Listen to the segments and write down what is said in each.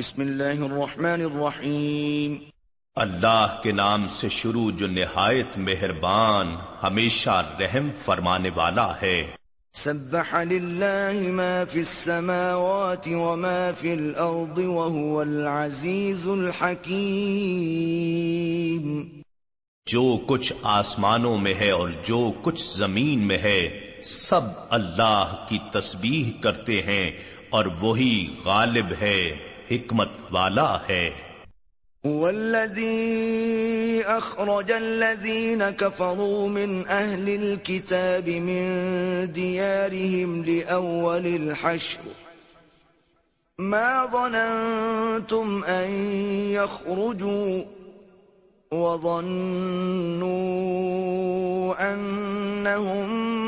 بسم اللہ الرحمن الرحیم اللہ کے نام سے شروع جو نہایت مہربان ہمیشہ رحم فرمانے والا ہے سبح للہ ما فی فی السماوات الارض العزیز الحکیم جو کچھ آسمانوں میں ہے اور جو کچھ زمین میں ہے سب اللہ کی تسبیح کرتے ہیں اور وہی غالب ہے حکمت والا ہے والذی اخرج الذین کفروا من اہل الكتاب من دیارہم لأول الحشر ما ظننتم ان يخرجوا وظنوا انہم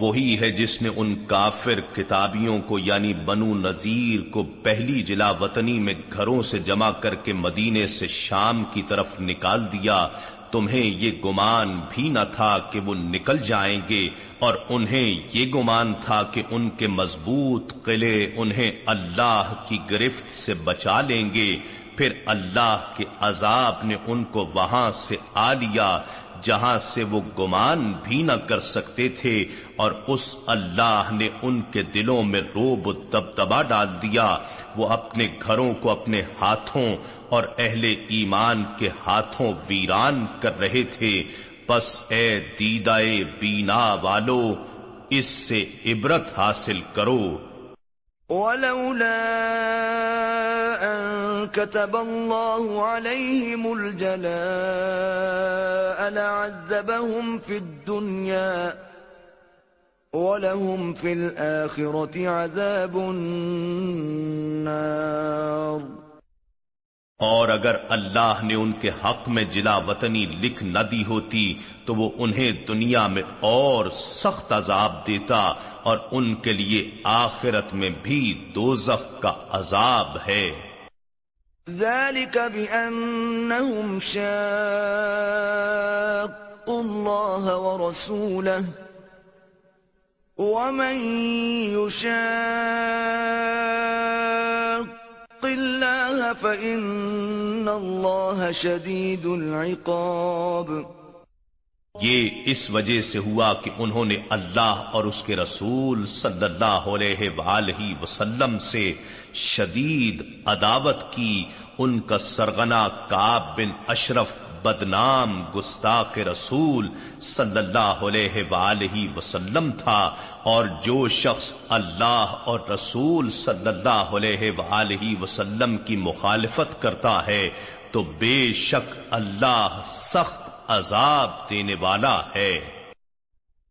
وہی ہے جس نے ان کافر کتابیوں کو یعنی بنو نذیر کو پہلی جلا وطنی میں گھروں سے جمع کر کے مدینے سے شام کی طرف نکال دیا تمہیں یہ گمان بھی نہ تھا کہ وہ نکل جائیں گے اور انہیں یہ گمان تھا کہ ان کے مضبوط قلعے انہیں اللہ کی گرفت سے بچا لیں گے پھر اللہ کے عذاب نے ان کو وہاں سے آ لیا جہاں سے وہ گمان بھی نہ کر سکتے تھے اور اس اللہ نے ان کے دلوں میں روب دبدبا ڈال دیا وہ اپنے گھروں کو اپنے ہاتھوں اور اہل ایمان کے ہاتھوں ویران کر رہے تھے بس اے دیدائے والو اس سے عبرت حاصل کرو أن كتب الله عليهم الجلاء لعذبهم في الدنيا ولهم في الآخرة عذاب النار اور اگر اللہ نے ان کے حق میں جلا وطنی لکھ نہ دی ہوتی تو وہ انہیں دنیا میں اور سخت عذاب دیتا اور ان کے لیے آخرت میں بھی دو کا عذاب ہے فإن العقاب یہ اس وجہ سے ہوا کہ انہوں نے اللہ اور اس کے رسول صلی اللہ علیہ وآلہ وسلم سے شدید عداوت کی ان کا سرغنا کاب بن اشرف بدنام گستاخ رسول صلی اللہ علیہ وآلہ وسلم تھا اور جو شخص اللہ اور رسول صلی اللہ علیہ وآلہ وسلم کی مخالفت کرتا ہے تو بے شک اللہ سخت عذاب دینے والا ہے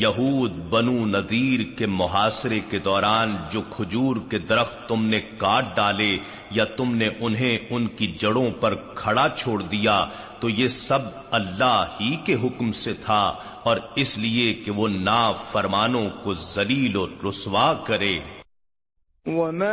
یہود بنو ندیر کے محاصرے کے دوران جو کھجور کے درخت تم نے کاٹ ڈالے یا تم نے انہیں ان کی جڑوں پر کھڑا چھوڑ دیا تو یہ سب اللہ ہی کے حکم سے تھا اور اس لیے کہ وہ نا فرمانوں کو ذلیل اور رسوا کرے وما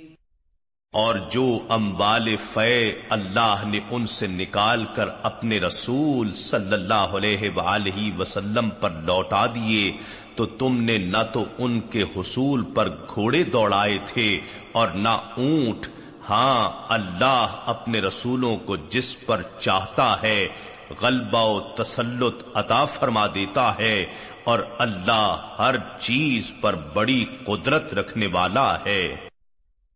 اور جو اموال فے اللہ نے ان سے نکال کر اپنے رسول صلی اللہ علیہ وآلہ وسلم پر لوٹا دیے تو تم نے نہ تو ان کے حصول پر گھوڑے دوڑائے تھے اور نہ اونٹ ہاں اللہ اپنے رسولوں کو جس پر چاہتا ہے غلبہ و تسلط عطا فرما دیتا ہے اور اللہ ہر چیز پر بڑی قدرت رکھنے والا ہے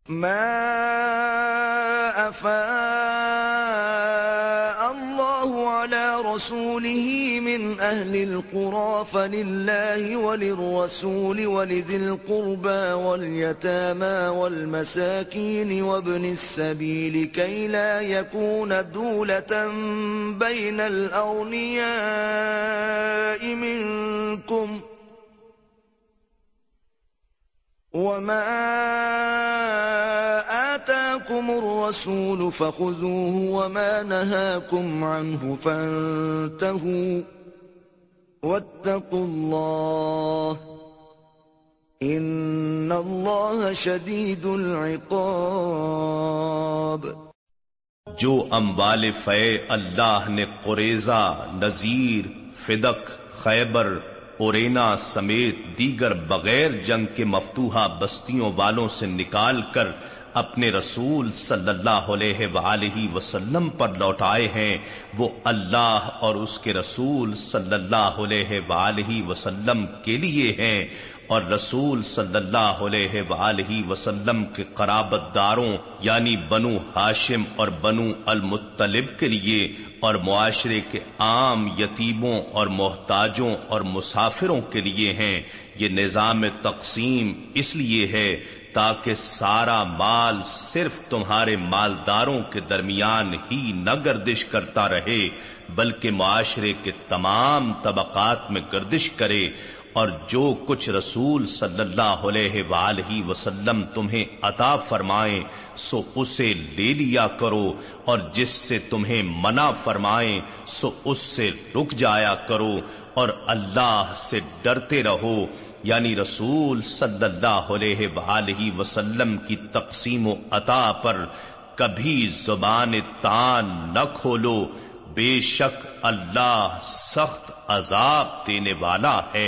ما أفاء الله على رسوله من أهل القرى فلله وللرسول ولذي القربى واليتامى والمساكين وابن السبيل كي لا يكون دولة بين الأولياء منكم ۖ وما آتاكم الرسول فخذوه وما نهاكم عنه فانتهوا واتقوا الله ان شدید العقاب جو اموال ہے اللہ نے قریضہ نذیر فدق خیبر اورینا سمیت دیگر بغیر جنگ کے مفتوحہ بستیوں والوں سے نکال کر اپنے رسول صلی اللہ علیہ وآلہ وسلم پر لوٹائے ہیں وہ اللہ اور اس کے رسول صلی اللہ علیہ وآلہ وسلم کے لیے ہیں اور رسول صلی اللہ علیہ وآلہ وسلم کے قرابت داروں یعنی بنو ہاشم اور بنو المطلب کے لیے اور معاشرے کے عام یتیموں اور محتاجوں اور مسافروں کے لیے ہیں یہ نظام تقسیم اس لیے ہے تاکہ سارا مال صرف تمہارے مالداروں کے درمیان ہی نہ گردش کرتا رہے بلکہ معاشرے کے تمام طبقات میں گردش کرے اور جو کچھ رسول صلی اللہ علیہ وآلہ وسلم تمہیں عطا فرمائیں سو اسے لے لیا کرو اور جس سے تمہیں منع فرمائیں سو اس سے رک جایا کرو اور اللہ سے ڈرتے رہو یعنی رسول صلی اللہ علیہ وآلہ وسلم کی تقسیم و عطا پر کبھی زبان تان نہ کھولو بے شک اللہ سخت عذاب دینے والا ہے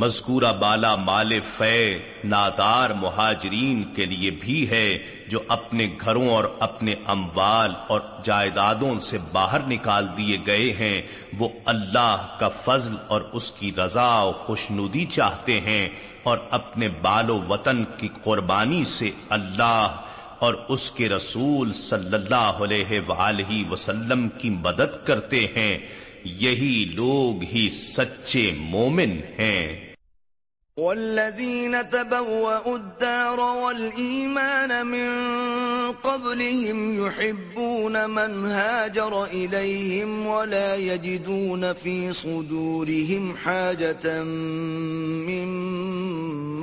مذکورہ بالا مال فی نادار مہاجرین کے لیے بھی ہے جو اپنے گھروں اور اپنے اموال اور جائیدادوں سے باہر نکال دیے گئے ہیں وہ اللہ کا فضل اور اس کی رضا و خوشنودی چاہتے ہیں اور اپنے بال و وطن کی قربانی سے اللہ اور اس کے رسول صلی اللہ علیہ وآلہ وسلم کی مدد کرتے ہیں یہی لوگ ہی سچے مومن ہیں والذین تبوؤوا الدار والایمان من قبلهم يحبون من هاجر اليهم ولا يجدون في صدورهم حاجه مما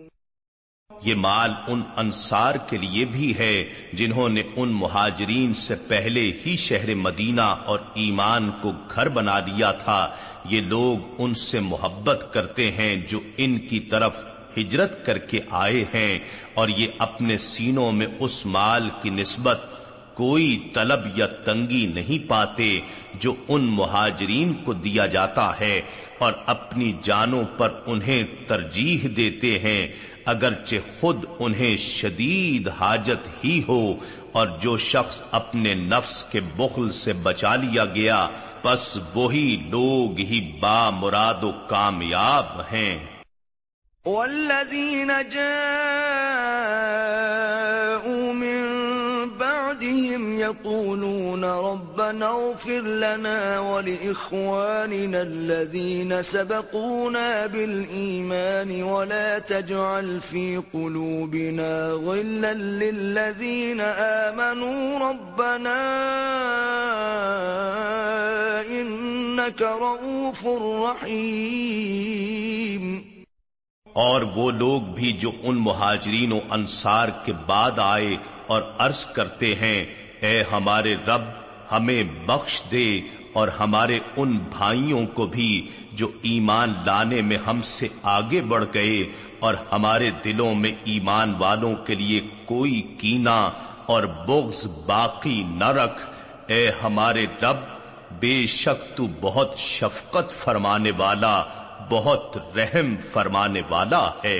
یہ مال ان انصار کے لیے بھی ہے جنہوں نے ان مہاجرین سے پہلے ہی شہر مدینہ اور ایمان کو گھر بنا لیا تھا یہ لوگ ان سے محبت کرتے ہیں جو ان کی طرف ہجرت کر کے آئے ہیں اور یہ اپنے سینوں میں اس مال کی نسبت کوئی طلب یا تنگی نہیں پاتے جو ان مہاجرین کو دیا جاتا ہے اور اپنی جانوں پر انہیں ترجیح دیتے ہیں اگرچہ خود انہیں شدید حاجت ہی ہو اور جو شخص اپنے نفس کے بخل سے بچا لیا گیا بس وہی لوگ ہی با مراد و کامیاب ہیں والذین يقولون ربنا اغفر لنا ولإخواننا الذين سبقونا بالإيمان ولا تجعل في قلوبنا غلا للذين آمنوا ربنا إنك رؤوف رحيم اور وہ لوگ بھی جو ان مہاجرین و انصار کے بعد آئے اور عرض کرتے ہیں اے ہمارے رب ہمیں بخش دے اور ہمارے ان بھائیوں کو بھی جو ایمان لانے میں ہم سے آگے بڑھ گئے اور ہمارے دلوں میں ایمان والوں کے لیے کوئی کینا اور بغض باقی نہ رکھ اے ہمارے رب بے شک تو بہت شفقت فرمانے والا بہت رحم فرمانے والا ہے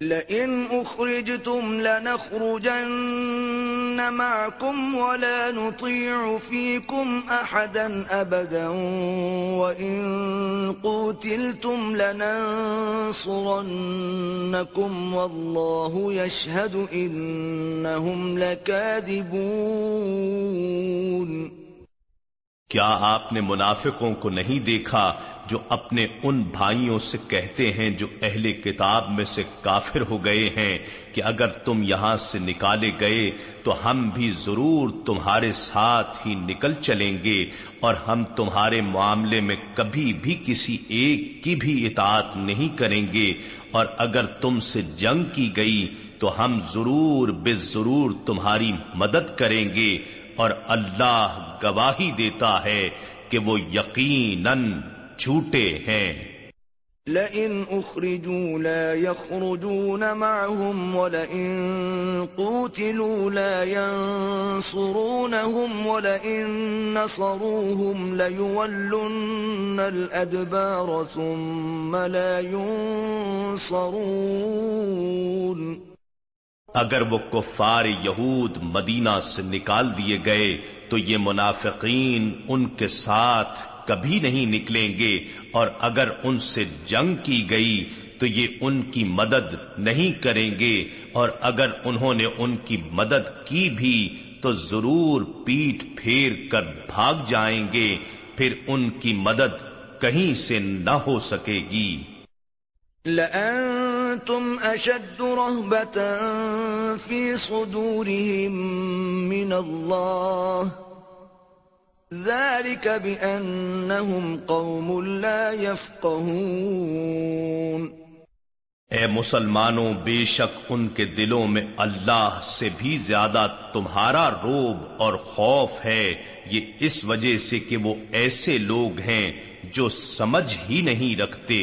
لئن اخرجتم لنخرجن معكم ولا نطيع فيكم احدا ابدا وان قوتلتم لننصرنكم والله يشهد انهم لكاذبون کیا آپ نے منافقوں کو نہیں دیکھا جو اپنے ان بھائیوں سے کہتے ہیں جو اہل کتاب میں سے کافر ہو گئے ہیں کہ اگر تم یہاں سے نکالے گئے تو ہم بھی ضرور تمہارے ساتھ ہی نکل چلیں گے اور ہم تمہارے معاملے میں کبھی بھی کسی ایک کی بھی اطاعت نہیں کریں گے اور اگر تم سے جنگ کی گئی تو ہم ضرور بے ضرور تمہاری مدد کریں گے اور اللہ گواہی دیتا ہے کہ وہ یقیناً جھوٹے ہیں لئن اخرجوا لا يخرجون معهم ولئن قوتلوا لا ينصرونهم ولئن نصروهم ليولن الادبار ثم لا ينصرون اگر وہ کفار یہود مدینہ سے نکال دیے گئے تو یہ منافقین ان کے ساتھ کبھی نہیں نکلیں گے اور اگر ان سے جنگ کی گئی تو یہ ان کی مدد نہیں کریں گے اور اگر انہوں نے ان کی مدد کی بھی تو ضرور پیٹ پھیر کر بھاگ جائیں گے پھر ان کی مدد کہیں سے نہ ہو سکے گی تم من ممین اے مسلمانوں بے شک ان کے دلوں میں اللہ سے بھی زیادہ تمہارا روب اور خوف ہے یہ اس وجہ سے کہ وہ ایسے لوگ ہیں جو سمجھ ہی نہیں رکھتے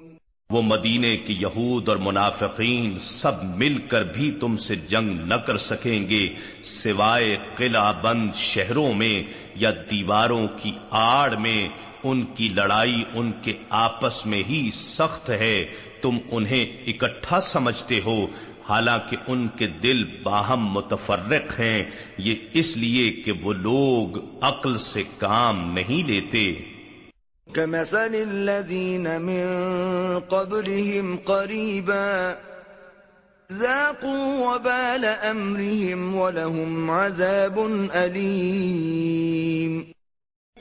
وہ مدینے کی یہود اور منافقین سب مل کر بھی تم سے جنگ نہ کر سکیں گے سوائے قلعہ بند شہروں میں یا دیواروں کی آڑ میں ان کی لڑائی ان کے آپس میں ہی سخت ہے تم انہیں اکٹھا سمجھتے ہو حالانکہ ان کے دل باہم متفرق ہیں یہ اس لیے کہ وہ لوگ عقل سے کام نہیں لیتے كمثل الذين من قبلهم قريبا ذاقوا وبال أمرهم ولهم عذاب أليم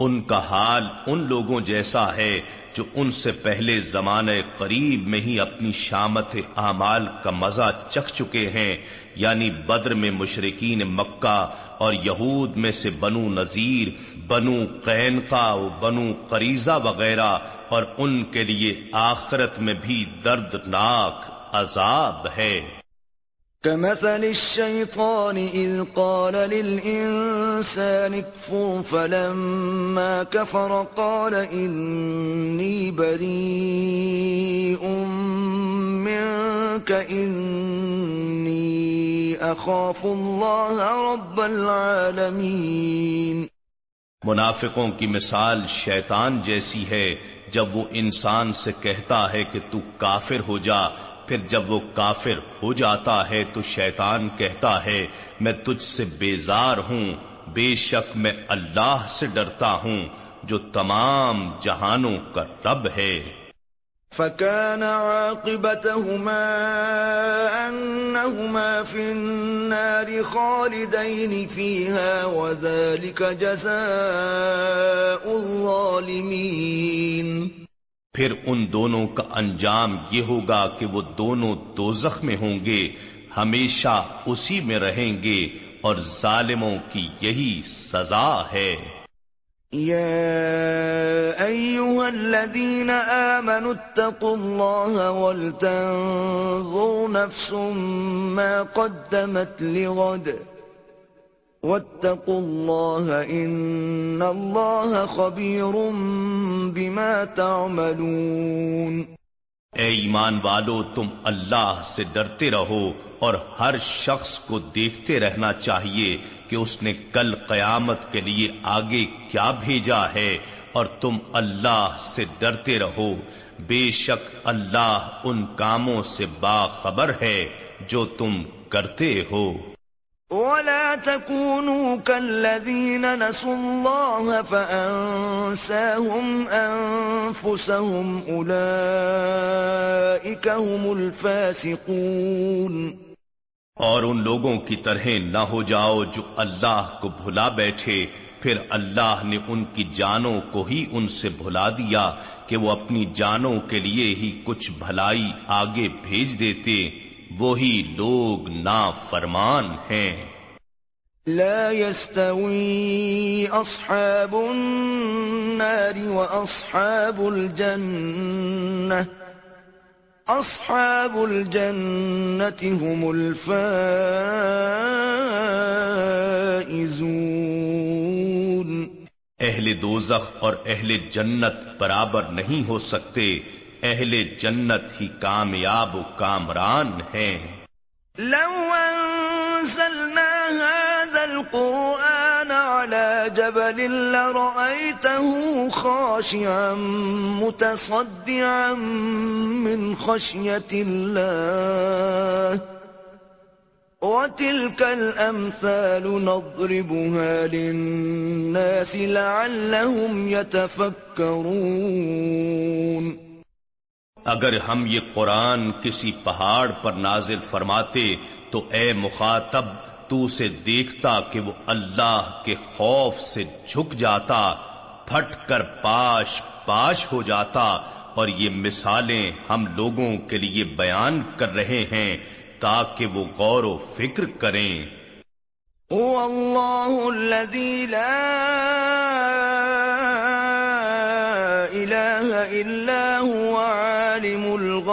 ان کا حال ان لوگوں جیسا ہے جو ان سے پہلے زمانے قریب میں ہی اپنی شامت اعمال کا مزہ چکھ چکے ہیں یعنی بدر میں مشرقین مکہ اور یہود میں سے بنو نذیر بنو قینقا و بنو قریضہ وغیرہ اور ان کے لیے آخرت میں بھی دردناک عذاب ہے كمثل الشيطان إذ قال للإنسان اكفر فلما كفر قال إني بريء منك إني أخاف الله رب العالمين منافقوں کی مثال شیطان جیسی ہے جب وہ انسان سے کہتا ہے کہ تو کافر ہو جا پھر جب وہ کافر ہو جاتا ہے تو شیطان کہتا ہے میں تجھ سے بیزار ہوں بے شک میں اللہ سے ڈرتا ہوں جو تمام جہانوں کا رب ہے عاقبتهما في النار خالدين فيها وذلك جزاء الظالمين پھر ان دونوں کا انجام یہ ہوگا کہ وہ دونوں دو میں ہوں گے ہمیشہ اسی میں رہیں گے اور ظالموں کی یہی سزا ہے واتقوا ان تعملون اے ایمان والو تم اللہ سے ڈرتے رہو اور ہر شخص کو دیکھتے رہنا چاہیے کہ اس نے کل قیامت کے لیے آگے کیا بھیجا ہے اور تم اللہ سے ڈرتے رہو بے شک اللہ ان کاموں سے باخبر ہے جو تم کرتے ہو ولا تكونوا كالذين نسوا الله فأنساهم أنفسهم أولئك هم الفاسقون اور ان لوگوں کی طرح نہ ہو جاؤ جو اللہ کو بھلا بیٹھے پھر اللہ نے ان کی جانوں کو ہی ان سے بھلا دیا کہ وہ اپنی جانوں کے لیے ہی کچھ بھلائی آگے بھیج دیتے وہی لوگ نافرمان ہیں لا يستوي اصحاب النار واصحاب الجنه اصحاب الجنه هم الفائزون اہل دوزخ اور اہل جنت برابر نہیں ہو سکتے اہل جنت ہی کامیاب و کامران ہیں لو جبل لرأيته خاشعا متصدعا من او تل کل سر نوکری بن سیلا فک اگر ہم یہ قرآن کسی پہاڑ پر نازل فرماتے تو اے مخاطب تو اسے دیکھتا کہ وہ اللہ کے خوف سے جھک جاتا پھٹ کر پاش پاش ہو جاتا اور یہ مثالیں ہم لوگوں کے لیے بیان کر رہے ہیں تاکہ وہ غور و فکر کریں او اللہ لا الہ الا ہوا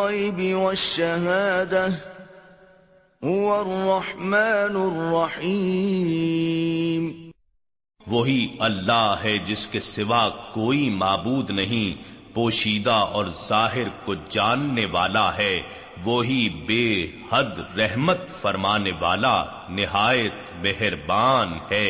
الغيب والشهادة هو الرحمن الرحيم وہی اللہ ہے جس کے سوا کوئی معبود نہیں پوشیدہ اور ظاہر کو جاننے والا ہے وہی بے حد رحمت فرمانے والا نہایت مہربان ہے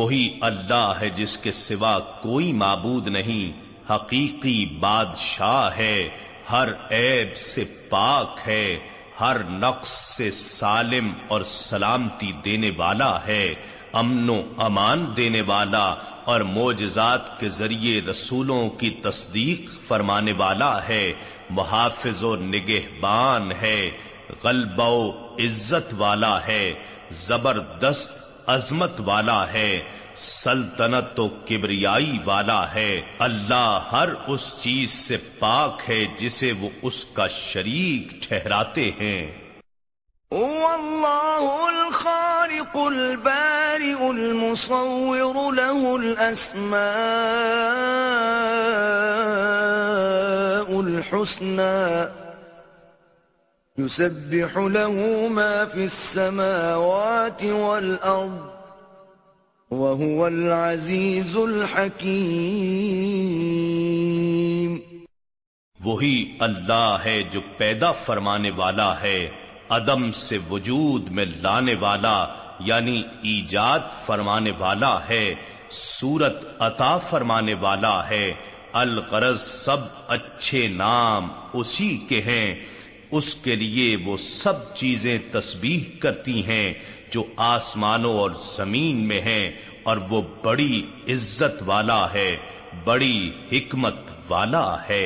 وہی اللہ ہے جس کے سوا کوئی معبود نہیں حقیقی بادشاہ ہے ہر عیب سے پاک ہے ہر نقص سے سالم اور سلامتی دینے والا ہے امن و امان دینے والا اور معجزات کے ذریعے رسولوں کی تصدیق فرمانے والا ہے محافظ و نگہبان ہے غلبہ و عزت والا ہے زبردست عظمت والا ہے سلطنت تو کبریائی والا ہے اللہ ہر اس چیز سے پاک ہے جسے وہ اس کا شریک ٹھہراتے ہیں اللہ الخالق البارئ المصور له الاسماء الحسنی يسبح له ما في السماوات والأرض وهو العزيز الحكيم وہی اللہ ہے جو پیدا فرمانے والا ہے عدم سے وجود میں لانے والا یعنی ایجاد فرمانے والا ہے صورت عطا فرمانے والا ہے الغرض سب اچھے نام اسی کے ہیں اس کے لیے وہ سب چیزیں تسبیح کرتی ہیں جو آسمانوں اور زمین میں ہیں اور وہ بڑی عزت والا ہے بڑی حکمت والا ہے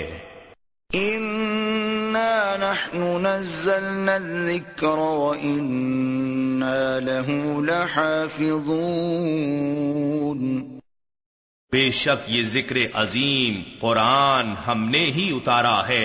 بے شک یہ ذکر عظیم قرآن ہم نے ہی اتارا ہے